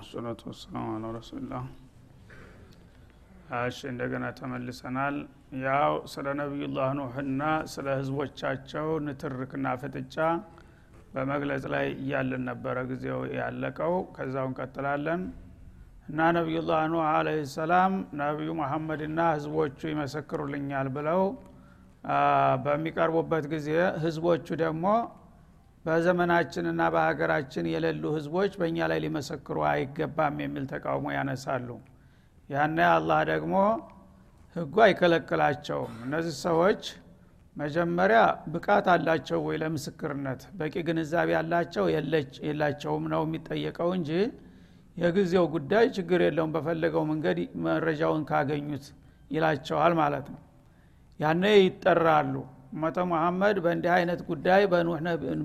አልሐምዱሊላህ ሰላቱ ወሰላሙ አላ ረሱሊላህ። እሺ እንደገና ተመልሰናል። ያው ስለ ነቢዩላህ ኑህና ስለ ህዝቦቻቸው ንትርክና ፍጥጫ በመግለጽ ላይ እያለን ነበረ ጊዜው ያለቀው። ከዛው እንቀጥላለን እና ነቢዩላህ ኑህ አለህ ሰላም ነቢዩ መሐመድና ህዝቦቹ ይመሰክሩልኛል ብለው በሚቀርቡበት ጊዜ ህዝቦቹ ደግሞ በዘመናችንና በሀገራችን የሌሉ ህዝቦች በእኛ ላይ ሊመሰክሩ አይገባም የሚል ተቃውሞ ያነሳሉ። ያነ አላህ ደግሞ ህጉ አይከለክላቸውም። እነዚህ ሰዎች መጀመሪያ ብቃት አላቸው ወይ ለምስክርነት? በቂ ግንዛቤ ያላቸው የላቸውም ነው የሚጠየቀው እንጂ የጊዜው ጉዳይ ችግር የለውም በፈለገው መንገድ መረጃውን ካገኙት ይላቸዋል ማለት ነው። ያነ ይጠራሉ ኡመተ መሐመድ በእንዲህ አይነት ጉዳይ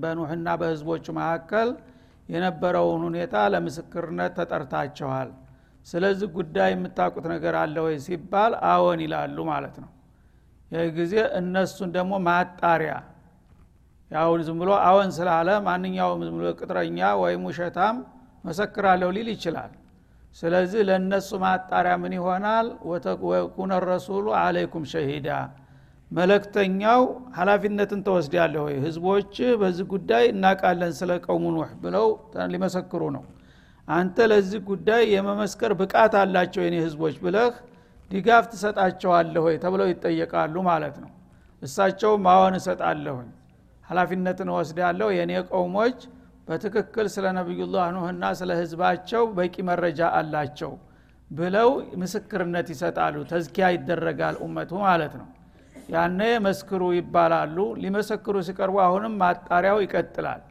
በኑህና በህዝቦቹ መካከል የነበረውን ሁኔታ ለምስክርነት ተጠርታቸዋል። ስለዚህ ጉዳይ የምታውቁት ነገር አለ ወይ ሲባል አዎን ይላሉ ማለት ነው። ይህ ጊዜ እነሱን ደግሞ ማጣሪያ ያው ዝም ብሎ አዎን ስላለ ማንኛውም ዝም ብሎ ቅጥረኛ ወይም ውሸታም መሰክራለሁ ሊል ይችላል። ስለዚህ ለእነሱ ማጣሪያ ምን ይሆናል? ወኩነ ረሱሉ አለይኩም ሸሂዳ መለክተኛው ሀላፊነትን ተወስዳለህ ወይ? ህዝቦች በዚህ ጉዳይ እናቃለን ስለ ቀውሙ ኑህ ብለው ሊመሰክሩ ነው። አንተ ለዚህ ጉዳይ የመመስከር ብቃት አላቸው የኔ ህዝቦች ብለህ ድጋፍ ትሰጣቸዋለህ ወይ? ተብለው ይጠየቃሉ ማለት ነው። እሳቸው ማወን እሰጣለሁኝ። ሀላፊነትን ወስዳለሁ የእኔ ቀውሞች በትክክል ስለ ነቢዩላህ ኑህና ስለ ህዝባቸው በቂ መረጃ አላቸው ብለው ምስክርነት ይሰጣሉ። ተዝኪያ ይደረጋል ኡመቱ ማለት ነው ያነ መስክሩ ይባላሉ። ሊመሰክሩ ሲቀርቡ አሁንም ማጣሪያው ይቀጥላል።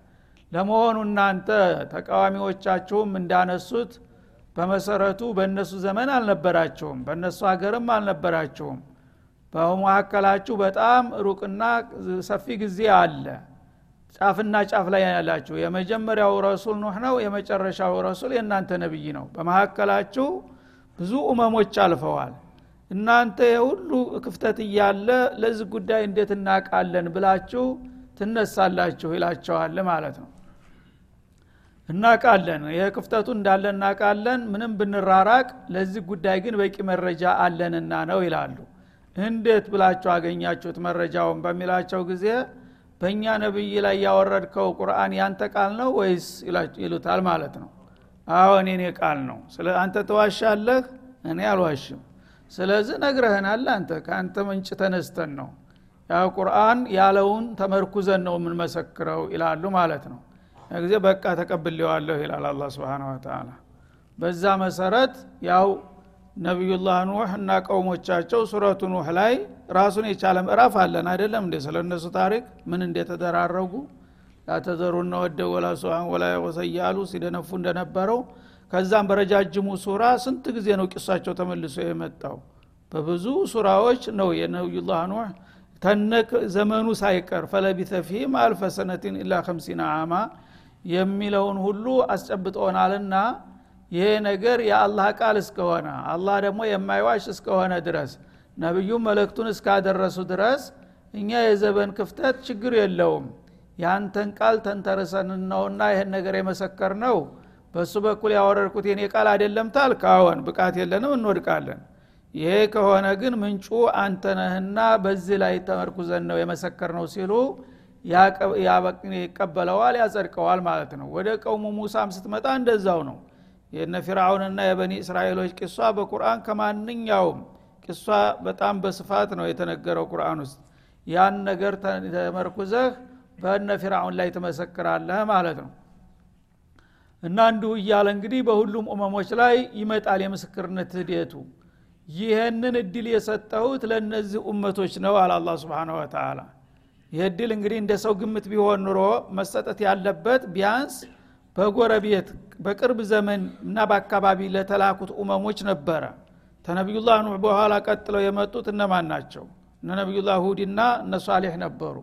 ለመሆኑ እናንተ ተቃዋሚዎቻችሁም እንዳነሱት በመሰረቱ በእነሱ ዘመን አልነበራቸውም በእነሱ ሀገርም አልነበራቸውም። በመካከላችሁ በጣም ሩቅና ሰፊ ጊዜ አለ። ጫፍና ጫፍ ላይ ያላችሁ። የመጀመሪያው ረሱል ኑህ ነው የመጨረሻው ረሱል የእናንተ ነብይ ነው። በመካከላችሁ ብዙ እመሞች አልፈዋል እናንተ የሁሉ ክፍተት እያለ ለዚህ ጉዳይ እንዴት እናቃለን ብላችሁ ትነሳላችሁ ይላቸዋል ማለት ነው። እናቃለን ይህ ክፍተቱ እንዳለ እናቃለን ምንም ብንራራቅ ለዚህ ጉዳይ ግን በቂ መረጃ አለንና ነው ይላሉ። እንዴት ብላችሁ አገኛችሁት መረጃውን በሚላቸው ጊዜ በእኛ ነብይ ላይ ያወረድከው ቁርአን ያንተ ቃል ነው ወይስ ይሉታል ማለት ነው። አሁን የኔ ቃል ነው። ስለ አንተ ተዋሻለህ? እኔ አልዋሽም ስለዚህ ነግረህናል አንተ ከአንተ ምንጭ ተነስተን ነው። ያው ቁርአን ያለውን ተመርኩዘን ነው የምንመሰክረው ይላሉ ማለት ነው። ጊዜ በቃ ተቀብሌዋለሁ ይላል አላ ስብን ወተላ በዛ መሰረት ያው ነቢዩላህ ኑህ እና ቀውሞቻቸው ሱረቱ ኑህ ላይ ራሱን የቻለ ምዕራፍ አለን አይደለም እንደ ስለ እነሱ ታሪክ ምን እንደተደራረጉ ላተዘሩነ ወደ ወላ ሱሃን ወላ ወሰያሉ ሲደነፉ እንደነበረው ከዛም በረጃጅሙ ሱራ ስንት ጊዜ ነው ቂሳቸው ተመልሶ የመጣው? በብዙ ሱራዎች ነው የነቢዩላህ ኑህ ተነቅ ዘመኑ ሳይቀር ፈለቢተ ፊህም አልፈ ሰነቲን ኢላ ከምሲና አማ የሚለውን ሁሉ አስጨብጦናልና ይሄ ነገር የአላህ ቃል እስከሆነ አላህ ደግሞ የማይዋሽ እስከሆነ ድረስ ነቢዩም መልእክቱን እስካደረሱ ድረስ እኛ የዘበን ክፍተት ችግር የለውም። ያንተን ቃል ተንተርሰን ነውና ይህን ነገር የመሰከር ነው በእሱ በኩል ያወረድኩት የኔ ቃል አይደለም ታል ካወን ብቃት የለንም እንወድቃለን። ይሄ ከሆነ ግን ምንጩ አንተነህና በዚህ ላይ ተመርኩዘን ነው የመሰከር ነው ሲሉ ይቀበለዋል ያጸድቀዋል ማለት ነው። ወደ ቀውሙ ሙሳም ስትመጣ እንደዛው ነው። የነ ፊርአውንና የበኒ እስራኤሎች ቂሷ በቁርአን ከማንኛውም ቂሷ በጣም በስፋት ነው የተነገረው ቁርአን ውስጥ። ያን ነገር ተመርኩዘህ በእነ ፊርአውን ላይ ትመሰክራለህ ማለት ነው እና እንዲሁ እያለ እንግዲህ በሁሉም እመሞች ላይ ይመጣል የምስክርነት ህዴቱ ይህንን እድል የሰጠሁት ለእነዚህ እመቶች ነው አለ አላ ስብን ወተላ ይህ እድል እንግዲህ እንደ ሰው ግምት ቢሆን ኑሮ መሰጠት ያለበት ቢያንስ በጎረቤት በቅርብ ዘመን እና በአካባቢ ለተላኩት ኡመሞች ነበረ። ተነቢዩላህ ኑህ በኋላ ቀጥለው የመጡት እነማን ናቸው? እነ ነቢዩላህ ሁድና እነ ሷሌሕ ነበሩ።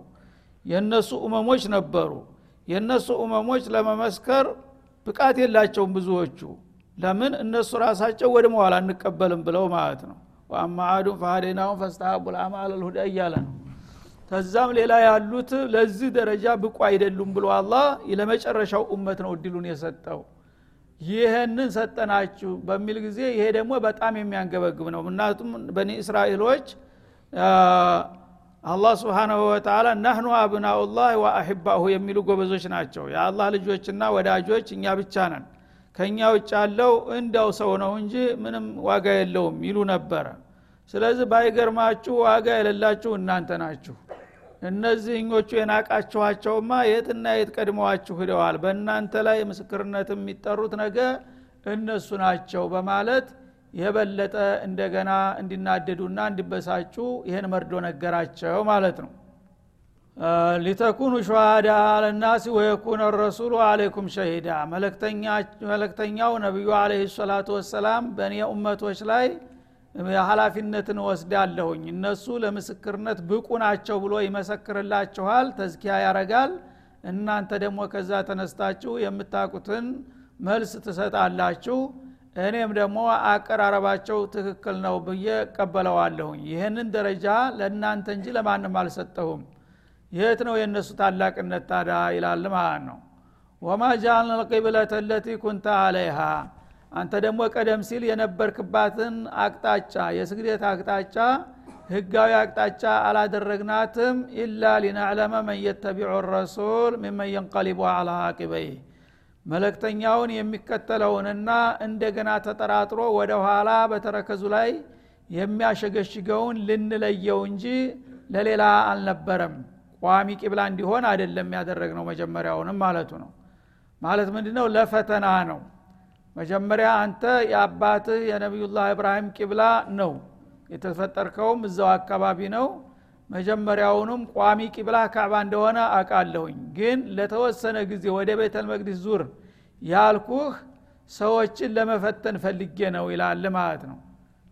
የእነሱ ኡመሞች ነበሩ። የእነሱ ኡመሞች ለመመስከር ብቃት የላቸውም ብዙዎቹ። ለምን? እነሱ ራሳቸው ወደ መኋላ አንቀበልም ብለው ማለት ነው። ወአማ አዱን ፈሀዴናሁን ፈስተሀቡ ልአማ አለልሁዳ እያለ ነው። ከዛም ሌላ ያሉት ለዚህ ደረጃ ብቁ አይደሉም ብሎ አላህ ለመጨረሻው ኡመት ነው እድሉን የሰጠው። ይህንን ሰጠናችሁ በሚል ጊዜ ይሄ ደግሞ በጣም የሚያንገበግብ ነው። ምክንያቱም በኒ እስራኤሎች አላህ ስብሓናሁ ወተላ ናህኑ አብናኡላህ ወአሕባሁ የሚሉ ጎበዞች ናቸው። የአላህ ልጆችና ወዳጆች እኛ ብቻ ነን። ከእኛ ውጭ ያለው እንዳው ሰው ነው እንጂ ምንም ዋጋ የለውም ይሉ ነበረ ስለዚህ ባይገርማችሁ ዋጋ የሌላችሁ እናንተ ናችሁ። እነዚህኞቹ የናቃችኋቸውማ የትና የት ቀድመዋችሁ ሂደዋል። በእናንተ ላይ ምስክርነት የሚጠሩት ነገ እነሱ ናቸው በማለት የበለጠ እንደገና እንዲናደዱና እንዲበሳጩ ይህን መርዶ ነገራቸው ማለት ነው። ሊተኩኑ ሸሃዳ አለናሲ ወየኩነ ረሱሉ አለይኩም ሸሂዳ። መለክተኛው ነቢዩ አለህ ሰላቱ ወሰላም በእኔ ኡመቶች ላይ ሀላፊነትን ወስዳለሁኝ። እነሱ ለምስክርነት ብቁ ናቸው ብሎ ይመሰክርላችኋል ተዝኪያ ያረጋል። እናንተ ደግሞ ከዛ ተነስታችሁ የምታቁትን መልስ ትሰጣላችሁ እኔም ደግሞ አቀራረባቸው ትክክል ነው ብዬ እቀበለዋለሁኝ። ይህንን ደረጃ ለእናንተ እንጂ ለማንም አልሰጠሁም። የት ነው የእነሱ ታላቅነት ታዳ ይላል ማለት ነው። ወማ ጃአልና ልቂብለተ ለቲ ኩንተ አለይሃ። አንተ ደግሞ ቀደም ሲል የነበርክባትን አቅጣጫ የስግደት አቅጣጫ ህጋዊ አቅጣጫ አላደረግናትም ኢላ ሊናዕለመ መን የተቢዑ ረሱል ሚመን የንቀሊቡ አላ አቂበይህ መለክተኛውን የሚከተለውንና እንደገና ተጠራጥሮ ወደ ኋላ በተረከዙ ላይ የሚያሸገሽገውን ልንለየው እንጂ ለሌላ አልነበረም። ቋሚ ቂብላ እንዲሆን አይደለም ያደረግነው መጀመሪያውንም ማለቱ ነው። ማለት ምንድ ነው ለፈተና ነው። መጀመሪያ አንተ የአባትህ የነቢዩላህ እብራሂም ቂብላ ነው። የተፈጠርከውም እዛው አካባቢ ነው መጀመሪያውንም ቋሚ ቂብላ ካዕባ እንደሆነ አቃለሁኝ ግን ለተወሰነ ጊዜ ወደ ቤተል መቅዲስ ዙር ያልኩህ ሰዎችን ለመፈተን ፈልጌ ነው ይላል ማለት ነው።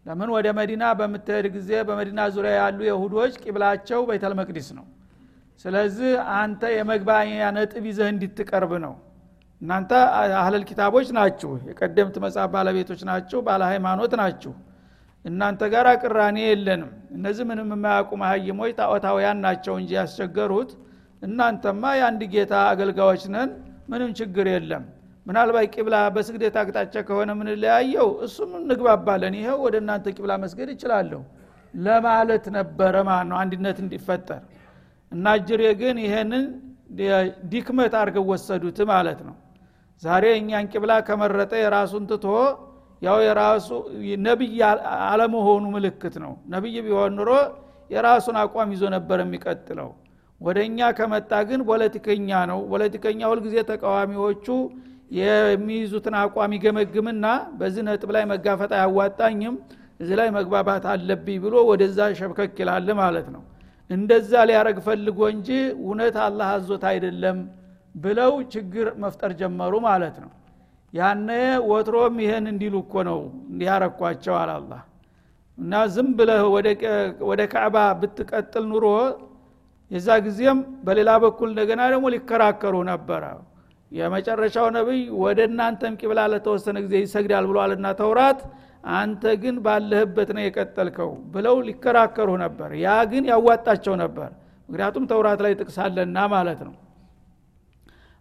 ለምን? ወደ መዲና በምትሄድ ጊዜ በመዲና ዙሪያ ያሉ የሁዶች ቂብላቸው ቤተል መቅዲስ ነው። ስለዚህ አንተ የመግባኛ ነጥብ ይዘህ እንዲትቀርብ ነው። እናንተ አህለል ኪታቦች ናችሁ። የቀደምት መጽሐፍ ባለቤቶች ናችሁ። ባለ ሃይማኖት ናችሁ እናንተ ጋር ቅራኔ የለንም። እነዚህ ምንም የማያውቁ መሀይሞች ጣዖታውያን ናቸው እንጂ ያስቸገሩት። እናንተማ የአንድ ጌታ አገልጋዮች ነን ምንም ችግር የለም። ምናልባት ቂብላ በስግደት አቅጣጫ ከሆነ ምንለያየው እሱም እንግባባለን። ይኸው ወደ እናንተ ቂብላ መስገድ ይችላለሁ ለማለት ነበረ ማለት ነው አንድነት እንዲፈጠር። እና ጅሬ ግን ይሄንን ዲክመት አድርገው ወሰዱት ማለት ነው። ዛሬ እኛን ቂብላ ከመረጠ የራሱን ትቶ ያው የራሱ ነቢይ አለመሆኑ ምልክት ነው። ነቢይ ቢሆን ኑሮ የራሱን አቋም ይዞ ነበር የሚቀጥለው። ወደ እኛ ከመጣ ግን ፖለቲከኛ ነው። ፖለቲከኛ ሁልጊዜ ተቃዋሚዎቹ የሚይዙትን አቋም ይገመግምና በዚህ ነጥብ ላይ መጋፈጥ አያዋጣኝም እዚህ ላይ መግባባት አለብኝ ብሎ ወደዛ ሸብከክ ይላል ማለት ነው። እንደዛ ሊያረግ ፈልጎ እንጂ እውነት አላህ አዞት አይደለም ብለው ችግር መፍጠር ጀመሩ ማለት ነው ያነ ወትሮም ይህን እንዲሉ እኮ ነው እንዲያረኳቸው አላላ እና ዝም ብለህ ወደ ካዕባ ብትቀጥል ኑሮ የዛ ጊዜም በሌላ በኩል እንደገና ደግሞ ሊከራከሩ ነበረ። የመጨረሻው ነቢይ ወደ እናንተም ቂብላ ለተወሰነ ጊዜ ይሰግዳል ብሏልና ተውራት አንተ ግን ባለህበት ነው የቀጠልከው ብለው ሊከራከሩ ነበር። ያ ግን ያዋጣቸው ነበር። ምክንያቱም ተውራት ላይ ጥቅሳለና ማለት ነው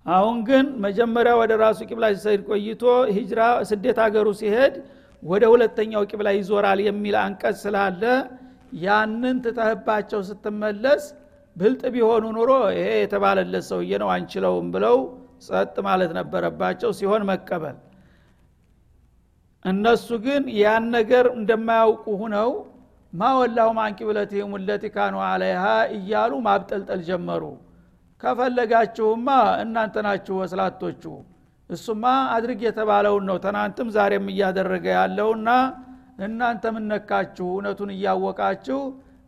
አሁን ግን መጀመሪያ ወደ ራሱ ቂብላ ሲሰድ ቆይቶ ሂጅራ ስደት ሀገሩ ሲሄድ ወደ ሁለተኛው ቂብላ ይዞራል የሚል አንቀጽ ስላለ ያንን ትተህባቸው ስትመለስ ብልጥ ቢሆኑ ኑሮ ይሄ የተባለለት ሰውዬ ነው አንችለውም ብለው ጸጥ ማለት ነበረባቸው ሲሆን መቀበል። እነሱ ግን ያን ነገር እንደማያውቁ ሁነው ማወላሁም አንቂብለትህም ለቲ ካኑ አለይሃ እያሉ ማብጠልጠል ጀመሩ ከፈለጋችሁማ እናንተ ናችሁ ወስላቶቹ። እሱማ አድርግ የተባለውን ነው። ትናንትም ዛሬም እያደረገ ያለውና እናንተ ምነካችሁ እውነቱን እያወቃችሁ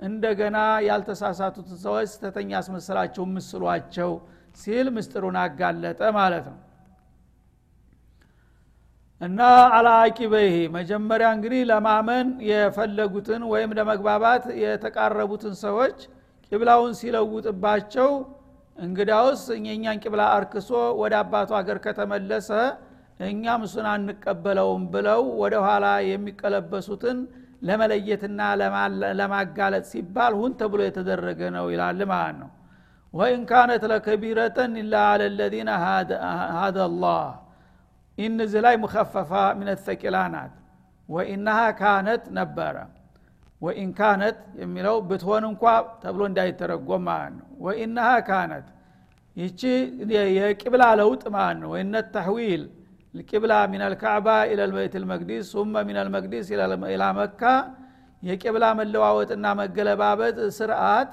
እንደገና ያልተሳሳቱትን ሰዎች ስተተኛ አስመስላችሁ ምስሏቸው ሲል ምስጢሩን አጋለጠ ማለት ነው። እና አላአቂበይህ መጀመሪያ እንግዲህ ለማመን የፈለጉትን ወይም ለመግባባት የተቃረቡትን ሰዎች ቂብላውን ሲለውጥባቸው እንግዳውስ የእኛን ቂብላ አርክሶ ወደ አባቱ ሀገር ከተመለሰ እኛም እሱን አንቀበለውም ብለው ወደ ኋላ የሚቀለበሱትን ለመለየትና ለማጋለጥ ሲባል ሁን ተብሎ የተደረገ ነው ይላል ማለት ነው። وإن كانت لكبيرة إلا على الذين إن እዚህ ላይ مخففة من الثقيلة ናት። وإنها كانت ነበረ وإن كانت የሚለው ብትሆን እንኳ ተብሎ እንዳይተረጎም ማለት ነው وإنها كانت ይቺ የቅብላ ለውጥ ማለት ነው ወይነት تحويل ልቅብላ ምን አልካዕባ ኢለ ልበይት ልመቅዲስ ሱመ ምን አልመቅዲስ ኢላ መካ የቅብላ መለዋወጥና መገለባበጥ ስርአት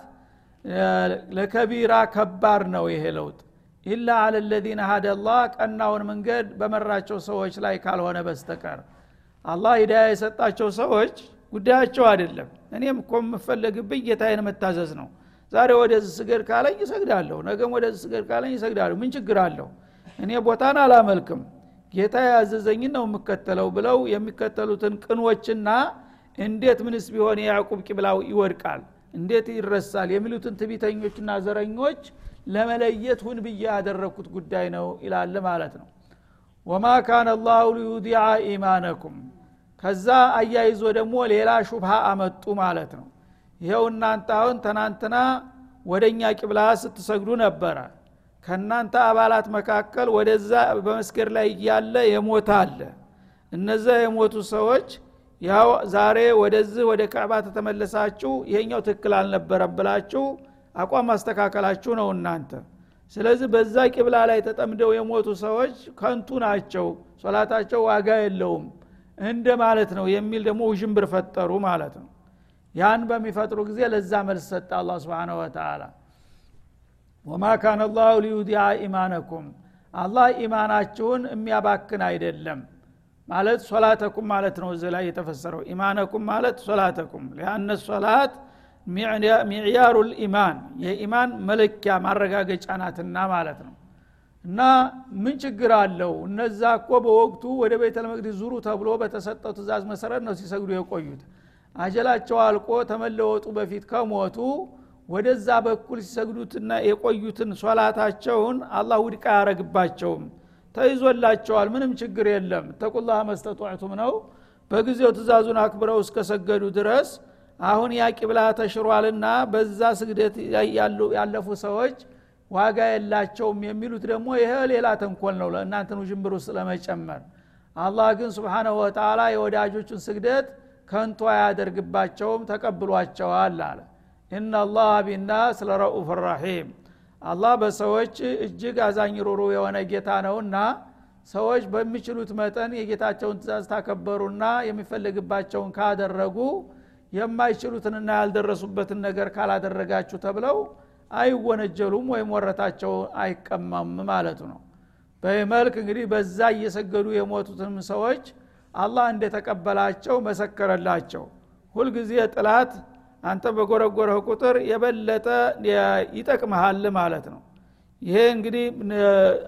ለከቢራ ከባድ ነው ይሄ ለውጥ ኢላ አለ ለዚነ ሀደ ላህ ቀናውን መንገድ በመራቸው ሰዎች ላይ ካልሆነ በስተቀር አላህ ሂዳያ የሰጣቸው ሰዎች ጉዳያቸው አይደለም። እኔም እኮ የምፈለግብኝ ጌታዬን መታዘዝ ነው። ዛሬ ወደዚህ ስገድ ካለኝ ይሰግዳለሁ ነገም ወደዚህ ስገድ ካለኝ ይሰግዳለሁ ምን ችግር አለሁ እኔ ቦታን አላመልክም። ጌታ ያዘዘኝን ነው የምከተለው ብለው የሚከተሉትን ቅኖችና እንዴት ምንስ ቢሆን የያዕቁብ ቂብላው ይወድቃል እንዴት ይረሳል የሚሉትን ትቢተኞችና ዘረኞች ለመለየት ሁን ብዬ ያደረግኩት ጉዳይ ነው ይላል ማለት ነው። ወማ ካነ አላሁ ሊዩዲዓ ኢማነኩም ከዛ አያይዞ ደግሞ ሌላ ሹብሃ አመጡ ማለት ነው። ይኸው እናንተ አሁን ትናንትና ወደ እኛ ቂብላ ስትሰግዱ ነበረ። ከእናንተ አባላት መካከል ወደዛ በመስገድ ላይ እያለ የሞተ አለ። እነዛ የሞቱ ሰዎች ያው ዛሬ ወደዚህ ወደ ካዕባ ተተመለሳችሁ ይሄኛው ትክክል አልነበረም ብላችሁ አቋም ማስተካከላችሁ ነው እናንተ። ስለዚህ በዛ ቂብላ ላይ ተጠምደው የሞቱ ሰዎች ከንቱ ናቸው። ሶላታቸው ዋጋ የለውም እንደ ማለት ነው የሚል ደግሞ ውዥንብር ፈጠሩ ማለት ነው። ያን በሚፈጥሩ ጊዜ ለዛ መልስ ሰጠ አላ ስብን ወተላ ወማ ካነ ላሁ ሊዩዲያ ኢማነኩም። አላህ ኢማናችሁን የሚያባክን አይደለም ማለት ሶላተኩም ማለት ነው። እዚህ ላይ የተፈሰረው ኢማነኩም ማለት ሶላተኩም። ሊአነ ሶላት ሚዕያሩ ልኢማን የኢማን መለኪያ ማረጋገጫ ናትና ማለት ነው እና ምን ችግር አለው? እነዛ እኮ በወቅቱ ወደ ቤተ መቅደስ ዙሩ ተብሎ በተሰጠው ትእዛዝ መሰረት ነው ሲሰግዱ የቆዩት። አጀላቸው አልቆ ተመለወጡ በፊት ከሞቱ ወደዛ በኩል ሲሰግዱትና የቆዩትን ሶላታቸውን አላህ ውድቃ አያረግባቸውም። ተይዞላቸዋል። ምንም ችግር የለም። ተቁላህ መስተጧዕቱም ነው። በጊዜው ትእዛዙን አክብረው እስከሰገዱ ድረስ አሁን ያ ቂብላ ተሽሯልና በዛ ስግደት ያለፉ ሰዎች ዋጋ የላቸውም የሚሉት ደግሞ ይሄ ሌላ ተንኮል ነው ለእናንተን ውዥንብር ውስጥ ለመጨመር። አላህ ግን ስብሓናሁ ወተላ የወዳጆቹን ስግደት ከንቶ አያደርግባቸውም ተቀብሏቸዋል አለ። እናላህ ቢናስ ለረኡፍ ራሒም። አላህ በሰዎች እጅግ አዛኝ ሩሩ የሆነ ጌታ ነውና ሰዎች በሚችሉት መጠን የጌታቸውን ትእዛዝ ታከበሩና የሚፈልግባቸውን ካደረጉ የማይችሉትንና ያልደረሱበትን ነገር ካላደረጋችሁ ተብለው አይወነጀሉም ወይም ወረታቸው አይቀማም ማለቱ ነው። በመልክ እንግዲህ በዛ እየሰገዱ የሞቱትንም ሰዎች አላህ እንደተቀበላቸው መሰከረላቸው። ሁልጊዜ ጥላት አንተ በጎረጎረህ ቁጥር የበለጠ ይጠቅመሃል ማለት ነው። ይሄ እንግዲህ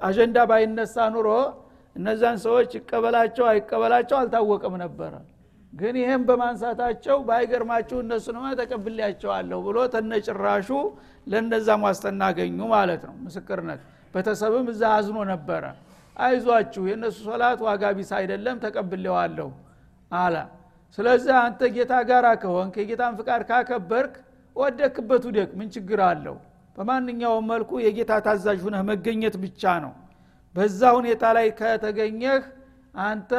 አጀንዳ ባይነሳ ኑሮ እነዛን ሰዎች ይቀበላቸው አይቀበላቸው አልታወቀም ነበረ ግን ይህም በማንሳታቸው ባይገርማችሁ እነሱንማ ተቀብሌያቸዋለሁ ብሎ ተነጭራሹ ለእነዛም ዋስትና አገኙ ማለት ነው። ምስክርነት። ቤተሰብም እዛ አዝኖ ነበረ። አይዟችሁ የእነሱ ሶላት ዋጋ ቢስ አይደለም ተቀብሌዋለሁ አላ ስለዚህ አንተ ጌታ ጋር ከሆንክ የጌታን ፍቃድ ካከበርክ ወደክበት ውደቅ ምን ችግር አለው? በማንኛውም መልኩ የጌታ ታዛዥ ሁነህ መገኘት ብቻ ነው። በዛ ሁኔታ ላይ ከተገኘህ አንተ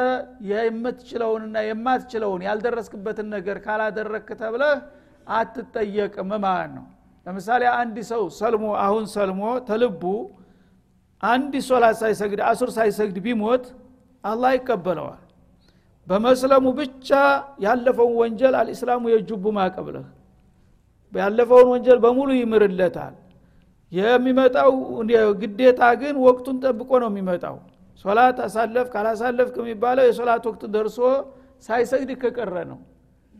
የምትችለውንና የማትችለውን ያልደረስክበትን ነገር ካላደረክ ተብለህ አትጠየቅም ማለት ነው። ለምሳሌ አንድ ሰው ሰልሞ አሁን ሰልሞ ተልቡ አንድ ሶላት ሳይሰግድ አሱር ሳይሰግድ ቢሞት አላህ ይቀበለዋል። በመስለሙ ብቻ ያለፈውን ወንጀል አልእስላሙ የጁቡ ማቀብለህ ያለፈውን ወንጀል በሙሉ ይምርለታል። የሚመጣው ግዴታ ግን ወቅቱን ጠብቆ ነው የሚመጣው ሶላት አሳለፍ ካላሳለፍክ የሚባለው የሶላት ወቅት ደርሶ ሳይሰግድ ከቀረ ነው።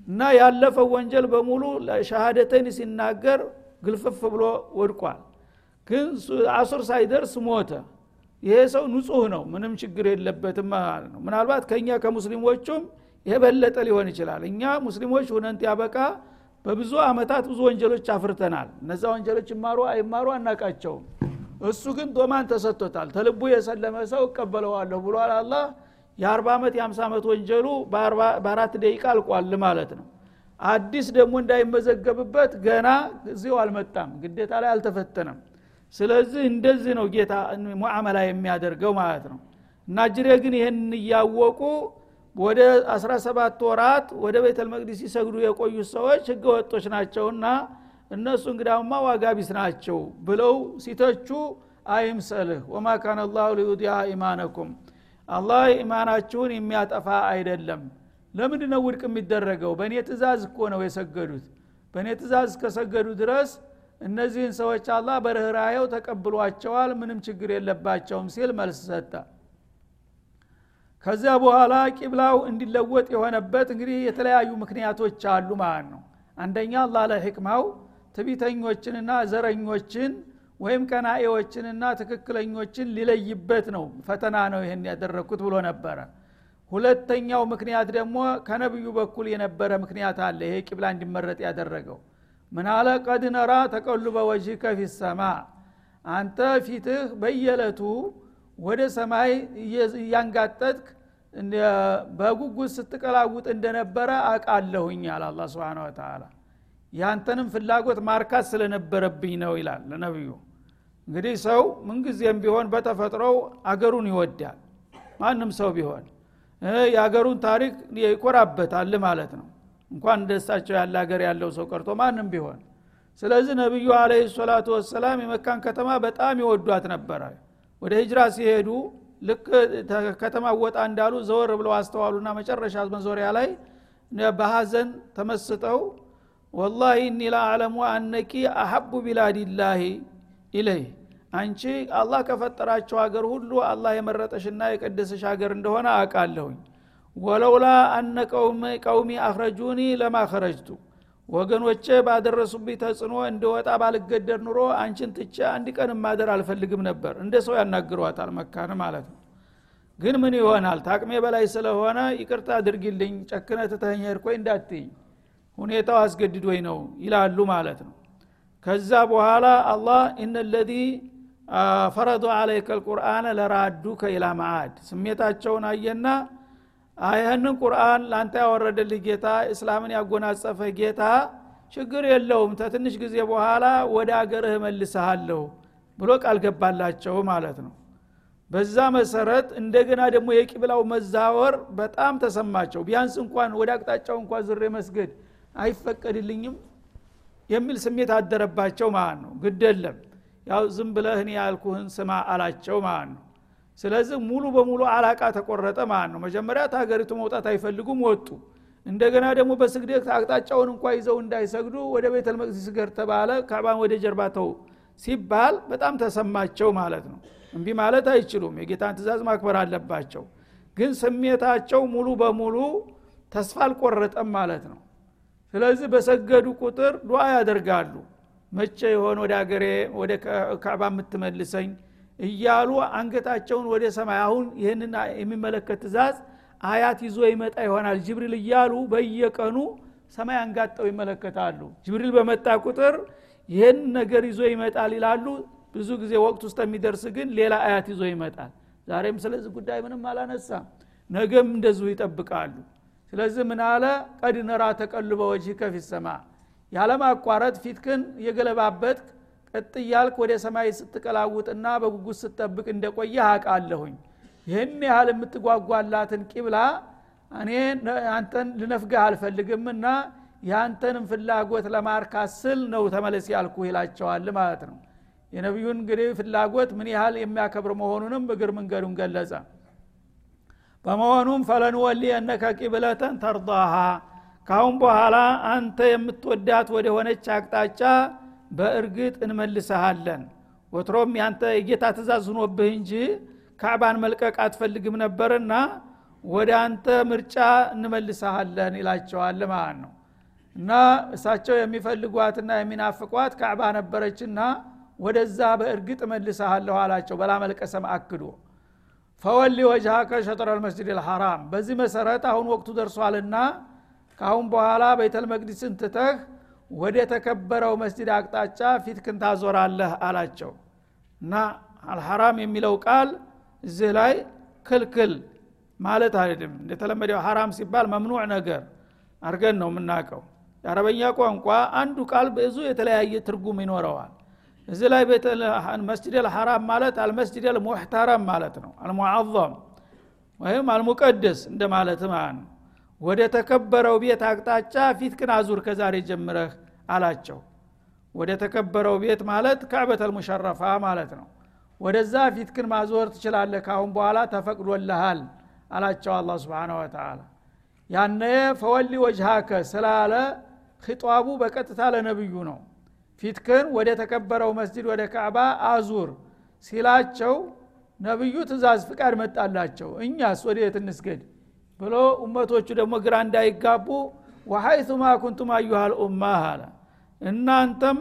እና ያለፈው ወንጀል በሙሉ ሸሃደተን ሲናገር ግልፍፍ ብሎ ወድቋል። ግን አሱር ሳይደርስ ሞተ። ይሄ ሰው ንጹህ ነው ምንም ችግር የለበትም ማለት ነው። ምናልባት ከእኛ ከሙስሊሞቹም የበለጠ ሊሆን ይችላል። እኛ ሙስሊሞች ሁነንት ያበቃ በብዙ አመታት ብዙ ወንጀሎች አፍርተናል። እነዛ ወንጀሎች ይማሩ አይማሩ አናቃቸውም እሱ ግን ዶማን ተሰጥቶታል። ተልቡ የሰለመ ሰው እቀበለዋለሁ ብሏል አላህ። የአርባ ዓመት የአምሳ ዓመት ወንጀሉ በአራት ደቂቃ አልቋል ማለት ነው። አዲስ ደግሞ እንዳይመዘገብበት ገና ጊዜው አልመጣም። ግዴታ ላይ አልተፈተነም። ስለዚህ እንደዚህ ነው ጌታ ሙዓመላ የሚያደርገው ማለት ነው። እና ጅሬ ግን ይህን እያወቁ ወደ 17 ወራት ወደ ቤተል መቅዲስ ሲሰግዱ የቆዩት ሰዎች ህገ ወጦች ናቸውና እነሱ እንግዳውማ ዋጋ ቢስ ናቸው ብለው ሲተቹ አይምሰልህ። ወማ ካነ ላሁ ሊዩዲያ ኢማነኩም። አላህ ኢማናችሁን የሚያጠፋ አይደለም። ለምንድ ነው ውድቅ የሚደረገው? በእኔ ትእዛዝ እኮ ነው የሰገዱት። በእኔ ትእዛዝ እስከሰገዱ ድረስ እነዚህን ሰዎች አላህ በርኅራየው ተቀብሏቸዋል ምንም ችግር የለባቸውም ሲል መልስ ሰጠ። ከዚያ በኋላ ቂብላው እንዲለወጥ የሆነበት እንግዲህ የተለያዩ ምክንያቶች አሉ ማለት ነው። አንደኛ አላህ ለሕክማው ትቢተኞችንና ዘረኞችን ወይም ቀናኤዎችንና ትክክለኞችን ሊለይበት ነው። ፈተና ነው ይህን ያደረግኩት ብሎ ነበረ። ሁለተኛው ምክንያት ደግሞ ከነቢዩ በኩል የነበረ ምክንያት አለ። ይሄ ቂብላ እንዲመረጥ ያደረገው ምናለ ቀድ ነራ ተቀሉበ ወጅከ ፊሰማ አንተ ፊትህ በየለቱ ወደ ሰማይ እያንጋጠጥክ በጉጉት ስትቀላውጥ እንደነበረ አቃለሁኝ አለ አላ ስብን ወተላ ያንተንም ፍላጎት ማርካት ስለነበረብኝ ነው ይላል ለነቢዩ። እንግዲህ ሰው ምንጊዜም ቢሆን በተፈጥሮው አገሩን ይወዳል። ማንም ሰው ቢሆን የአገሩን ታሪክ ይኮራበታል ማለት ነው። እንኳን እንደሳቸው ያለ ሀገር ያለው ሰው ቀርቶ ማንም ቢሆን። ስለዚህ ነቢዩ አለ ሰላቱ ወሰላም የመካን ከተማ በጣም ይወዷት ነበረ። ወደ ሂጅራ ሲሄዱ ልክ ከተማ ወጣ እንዳሉ ዘወር ብለው አስተዋሉና መጨረሻ መዞሪያ ላይ በሀዘን ተመስጠው ወላሂ እኒ ለአለሙ አነቂ አሐቡ ቢላዲላሂ ኢለይህ አንቺ አላህ ከፈጠራቸው ሀገር ሁሉ አላህ የመረጠሽና የቀደሰሽ ሀገር እንደሆነ አውቃለሁኝ ወለውላ አነ ቀውሚ አኽረጁኒ ለማ ኸረጅቱ ወገኖቼ ባደረሱብኝ ተጽዕኖ እንደወጣ ባልገደር ኑሮ አንቺን ትቼ አንድ ቀን ማደር አልፈልግም ነበር እንደ ሰው ያናግሯታል መካን ማለት ነው ግን ምን ይሆናል? ታቅሜ በላይ ስለሆነ ይቅርታ አድርጊልኝ። ጨክነ ትተኸኝ ሄድኮኝ እንዳትኝ ሁኔታው አስገድዶኝ ነው ይላሉ ማለት ነው። ከዛ በኋላ አላህ እነ ለዚ ፈረዱ አለይከ ልቁርአን ለራዱከ ኢላ ማዓድ ስሜታቸውን አየና ይህንን ቁርአን ለአንተ ያወረደልህ ጌታ እስላምን ያጎናጸፈ ጌታ ችግር የለውም ተትንሽ ጊዜ በኋላ ወደ አገርህ መልሰሃለሁ ብሎ ቃል ገባላቸው ማለት ነው። በዛ መሰረት እንደገና ደግሞ የቂብላው መዛወር በጣም ተሰማቸው። ቢያንስ እንኳን ወደ አቅጣጫው እንኳን ዝሬ መስገድ አይፈቀድልኝም የሚል ስሜት አደረባቸው ማለት ነው። ግደለም ያው ዝም ብለህ እኔ ያልኩህን ስማ አላቸው ማለት ነው። ስለዚህ ሙሉ በሙሉ አላቃ ተቆረጠ ማለት ነው። መጀመሪያ ታገሪቱ መውጣት አይፈልጉም ወጡ። እንደገና ደግሞ በስግደት አቅጣጫውን እንኳ ይዘው እንዳይሰግዱ ወደ ቤተል መቅዲስ ገር ተባለ። ካባን ወደ ጀርባ ተው ሲባል በጣም ተሰማቸው ማለት ነው። እንቢ ማለት አይችሉም። የጌታን ትእዛዝ ማክበር አለባቸው። ግን ስሜታቸው ሙሉ በሙሉ ተስፋ አልቆረጠም ማለት ነው ስለዚህ በሰገዱ ቁጥር ዱዓ ያደርጋሉ። መቼ የሆን ወደ አገሬ ወደ ካዕባ የምትመልሰኝ? እያሉ አንገታቸውን ወደ ሰማይ አሁን ይህንን የሚመለከት ትእዛዝ አያት ይዞ ይመጣ ይሆናል። ጅብሪል እያሉ በየቀኑ ሰማይ አንጋጠው ይመለከታሉ። ጅብሪል በመጣ ቁጥር ይህን ነገር ይዞ ይመጣል ይላሉ። ብዙ ጊዜ ወቅት ውስጥ የሚደርስ ግን ሌላ አያት ይዞ ይመጣል። ዛሬም ስለዚህ ጉዳይ ምንም አላነሳም። ነገም እንደዚሁ ይጠብቃሉ ስለዚህ ምን አለ? ቀድ ነራ ተቀልበ ወጅህ ከፊት ሰማ። ያለማቋረጥ ፊትክን የገለባበት ቀጥ እያልክ ወደ ሰማይ ስትቀላውጥና በጉጉት ስትጠብቅ እንደቆየህ አቃለሁኝ ይህን ያህል የምትጓጓላትን ቂብላ እኔ አንተን ልነፍግህ አልፈልግምና የአንተንም ፍላጎት ለማርካት ነው ተመለስ ያልኩ ይላቸዋል ማለት ነው። የነቢዩን እንግዲህ ፍላጎት ምን ያህል የሚያከብር መሆኑንም እግር መንገዱን ገለጸ በመሆኑም ፈለንወሊ እነከ ቂብለተን ተርዳሃ ካሁን በኋላ አንተ የምትወዳት ወደ ሆነች አቅጣጫ በእርግጥ እንመልሰሃለን ወትሮም ያንተ የጌታ ትእዛዝ ሁኖብህ እንጂ ካዕባን መልቀቅ አትፈልግም ነበርና ወደ አንተ ምርጫ እንመልሰሃለን ይላቸዋል ማለት ነው። እና እሳቸው የሚፈልጓትና የሚናፍቋት ካዕባ ነበረችና ወደዛ በእርግጥ እመልሰሃለሁ አላቸው። በላመልቀሰም አክዶ ፈወሊ ወጅሃከ ሸጥረ ልመስጅድ ልሐራም በዚህ መሰረት አሁን ወቅቱ ደርሷልና ካአሁን በኋላ ቤተል መቅዲስን ትተህ ወደ ተከበረው መስጅድ አቅጣጫ ፊትክን ታዞራለህ አላቸው። እና አልሐራም የሚለው ቃል እዚህ ላይ ክልክል ማለት አይደለም። እንደተለመደው ሐራም ሲባል መምኑዕ ነገር አርገን ነው የምናውቀው። የአረበኛ ቋንቋ አንዱ ቃል ብዙ የተለያየ ትርጉም ይኖረዋል እዚህ ላይ መስጅድ አልሐራም ማለት አልመስጅድ አልሙሕተረም ማለት ነው። አልሙዓظም ወይም አልሙቀደስ እንደማለት ማለት ነው። ወደ ተከበረው ቤት አቅጣጫ ፊትክን አዙር ከዛሬ ጀምረህ አላቸው። ወደ ተከበረው ቤት ማለት ካዕበተል ሙሸረፋ ማለት ነው። ወደዛ ፊትክን ማዞር ትችላለህ ካሁን በኋላ ተፈቅዶልሃል አላቸው አላ ስብን ወተላ ያነ ፈወሊ ወጅሃከ ስላለ ኺጧቡ በቀጥታ ለነብዩ ነው ፊትክን ወደ ተከበረው መስጅድ ወደ ካዕባ አዙር ሲላቸው ነብዩ ትእዛዝ ፍቃድ መጣላቸው። እኛስ ወደ የት እንስገድ ብሎ እመቶቹ ደግሞ ግራ እንዳይጋቡ ወሐይቱማ ኩንቱም አዩሃል ኡማ አለ። እናንተም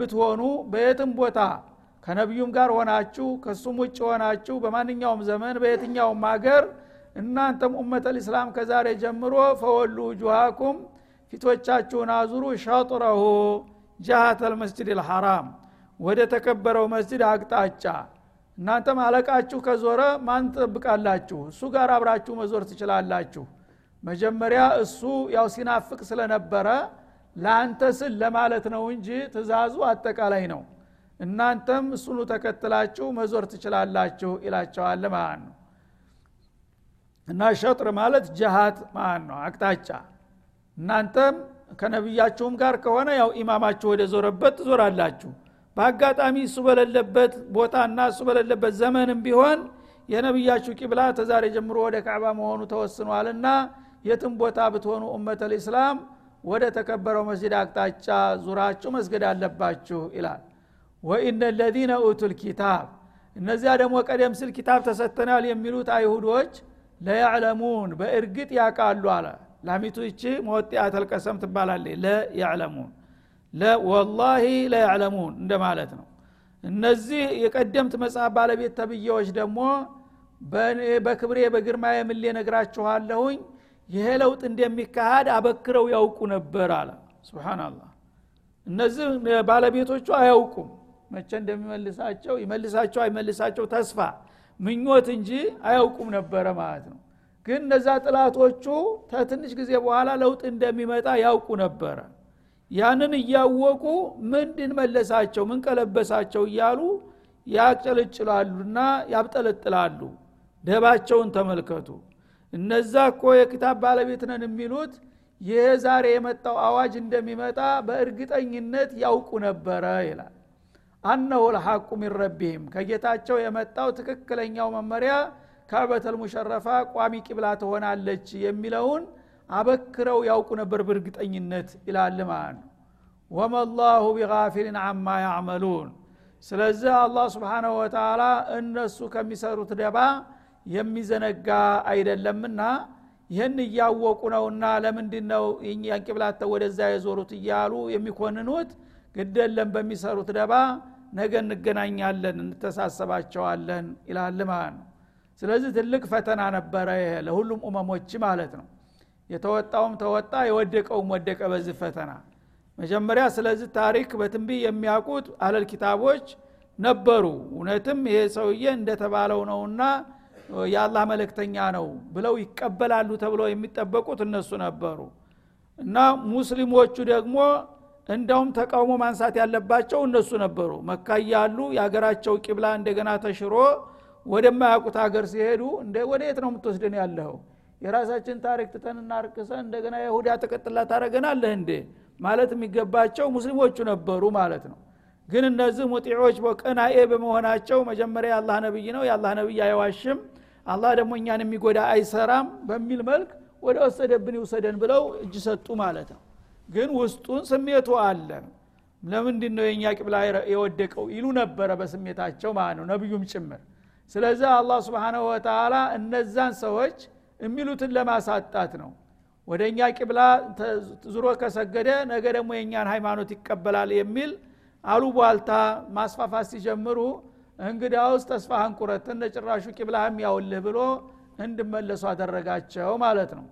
ብትሆኑ በየትም ቦታ ከነቢዩም ጋር ሆናችሁ ከሱም ውጭ ሆናችሁ በማንኛውም ዘመን በየትኛውም ሀገር እናንተም ኡመተል ኢስላም ከዛሬ ጀምሮ ፈወሉ ጁሃኩም ፊቶቻችሁን አዙሩ ሸጥረሁ ጃሃተል መስጅድ ልሐራም ወደ ተከበረው መስጅድ አቅጣጫ። እናንተም አለቃችሁ ከዞረ ማን ትጠብቃላችሁ? እሱ ጋር አብራችሁ መዞር ትችላላችሁ። መጀመሪያ እሱ ያው ሲናፍቅ ስለነበረ ለአንተ ስል ለማለት ነው እንጂ ትእዛዙ አጠቃላይ ነው። እናንተም እሱኑ ተከትላችሁ መዞር ትችላላችሁ ይላቸዋል ማለት ነው። እና ሸጥር ማለት ጀሃት ማለት ነው አቅጣጫ። እናንተም ከነቢያችሁም ጋር ከሆነ ያው ኢማማችሁ ወደ ዞረበት ትዞራላችሁ። በአጋጣሚ እሱ በሌለበት ቦታና እሱ በሌለበት ዘመንም ቢሆን የነቢያችሁ ቂብላ ተዛሬ ጀምሮ ወደ ካዕባ መሆኑ ተወስኗልና የትም ቦታ ብትሆኑ ኡመተ ልእስላም ወደ ተከበረው መስጅድ አቅጣጫ ዙራችሁ መስገድ አለባችሁ ይላል። ወኢነ ለዚነ ኡቱል ኪታብ እነዚያ ደግሞ ቀደም ሲል ኪታብ ተሰጥተናል የሚሉት አይሁዶች ለያዕለሙን በእርግጥ ያቃሉ አለ ላሚቱ ይቺ መወጢአት አልቀሰም ትባላለች። ለያዕለሙን ወላሂ ለያዕለሙን እንደማለት ነው። እነዚህ የቀደምት መጽሐፍ ባለቤት ተብዬዎች ደግሞ በክብሬ በግርማ የምሌ ነግራችኋለሁኝ ይሄ ለውጥ እንደሚካሃድ አበክረው ያውቁ ነበር አለ። ስብናላህ እነዚህ ባለቤቶቹ አያውቁም። መቼ እንደሚመልሳቸው ይመልሳቸው አይመልሳቸው ተስፋ ምኞት እንጂ አያውቁም ነበረ ማለት ነው ግን እነዛ ጥላቶቹ ከትንሽ ጊዜ በኋላ ለውጥ እንደሚመጣ ያውቁ ነበረ። ያንን እያወቁ ምንድን መለሳቸው ምን ቀለበሳቸው እያሉ ያጨለጭላሉና ያብጠለጥላሉ። ደባቸውን ተመልከቱ። እነዛ እኮ የክታብ ባለቤት ነን የሚሉት ይህ ዛሬ የመጣው አዋጅ እንደሚመጣ በእርግጠኝነት ያውቁ ነበረ ይላል። አነሁ ልሐቁ ሚን ረቢህም ከጌታቸው የመጣው ትክክለኛው መመሪያ ካዕበተል ሙሸረፋ ቋሚ ቂብላ ትሆናለች የሚለውን አበክረው ያውቁ ነበር በእርግጠኝነት ይላል ማለት ነው። ወመላሁ ቢጋፊልን አማ ያዕመሉን። ስለዚህ አላህ ስብሓናሁ ወተላ እነሱ ከሚሰሩት ደባ የሚዘነጋ አይደለምና ይህን እያወቁ ነውና ለምንድ ነው ቂብላተ ወደዛ የዞሩት እያሉ የሚኮንኑት? ግደለም በሚሰሩት ደባ ነገ እንገናኛለን እንተሳሰባቸዋለን ይላል ማለት ነው ስለዚህ ትልቅ ፈተና ነበረ ለሁሉም ኡመሞች ማለት ነው። የተወጣውም ተወጣ የወደቀውም ወደቀ በዚህ ፈተና። መጀመሪያ ስለዚህ ታሪክ በትንቢ የሚያውቁት አለል ኪታቦች ነበሩ። እውነትም ይሄ ሰውዬ እንደተባለው ነውና የአላህ መለክተኛ ነው ብለው ይቀበላሉ ተብለው የሚጠበቁት እነሱ ነበሩ። እና ሙስሊሞቹ ደግሞ እንደውም ተቃውሞ ማንሳት ያለባቸው እነሱ ነበሩ። መካ ያሉ የሀገራቸው ቂብላ እንደገና ተሽሮ ወደማያውቁት ሀገር ሲሄዱ እንደ ወደ የት ነው የምትወስደን ያለኸው? የራሳችን ታሪክ ትተንና ርቅሰን እንደገና የሁዳ ተቀጥላ ታረገናለህ እንዴ? ማለት የሚገባቸው ሙስሊሞቹ ነበሩ ማለት ነው። ግን እነዚህ ሙጢዎች በቀናኤ በመሆናቸው መጀመሪያ የአላህ ነብይ ነው። የአላህ ነብይ አይዋሽም። አላህ ደግሞ እኛን የሚጎዳ አይሰራም በሚል መልክ ወደ ወሰደብን ይውሰደን ብለው እጅ ሰጡ ማለት ነው። ግን ውስጡን ስሜቱ አለ። ለምንድ ነው የእኛ ቅብላ የወደቀው? ይሉ ነበረ በስሜታቸው ማለት ነው ነቢዩም ጭምር ስለዚህ አላህ ስብንሁ ወተላ እነዛን ሰዎች የሚሉትን ለማሳጣት ነው። ወደ እኛ ቅብላ ዙሮ ከሰገደ ነገ ደግሞ የእኛን ሃይማኖት ይቀበላል የሚል አሉ ቧልታ ማስፋፋት ሲጀምሩ እንግዲያውስ ተስፋህን እንደ ጭራሹ ቂብላህም ያውልህ ብሎ እንድመለሱ አደረጋቸው ማለት ነው።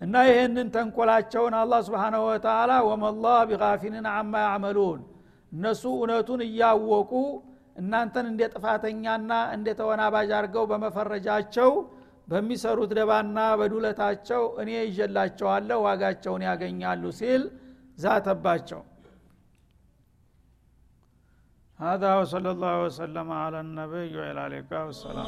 እና ይህንን ተንኮላቸውን አላህ ስብሓናሁ ወተላ ወመላህ ቢጋፊልን አማ ያዕመሉን እነሱ እውነቱን እያወቁ እናንተን እንደ ጥፋተኛና እንደ ተወናባጅ አድርገው በመፈረጃቸው በሚሰሩት ደባና በዱለታቸው እኔ ይዤላቸዋለሁ ዋጋቸውን ያገኛሉ ሲል ዛተባቸው هذا وصلى الله وسلم على النبي وعلى اله وصحبه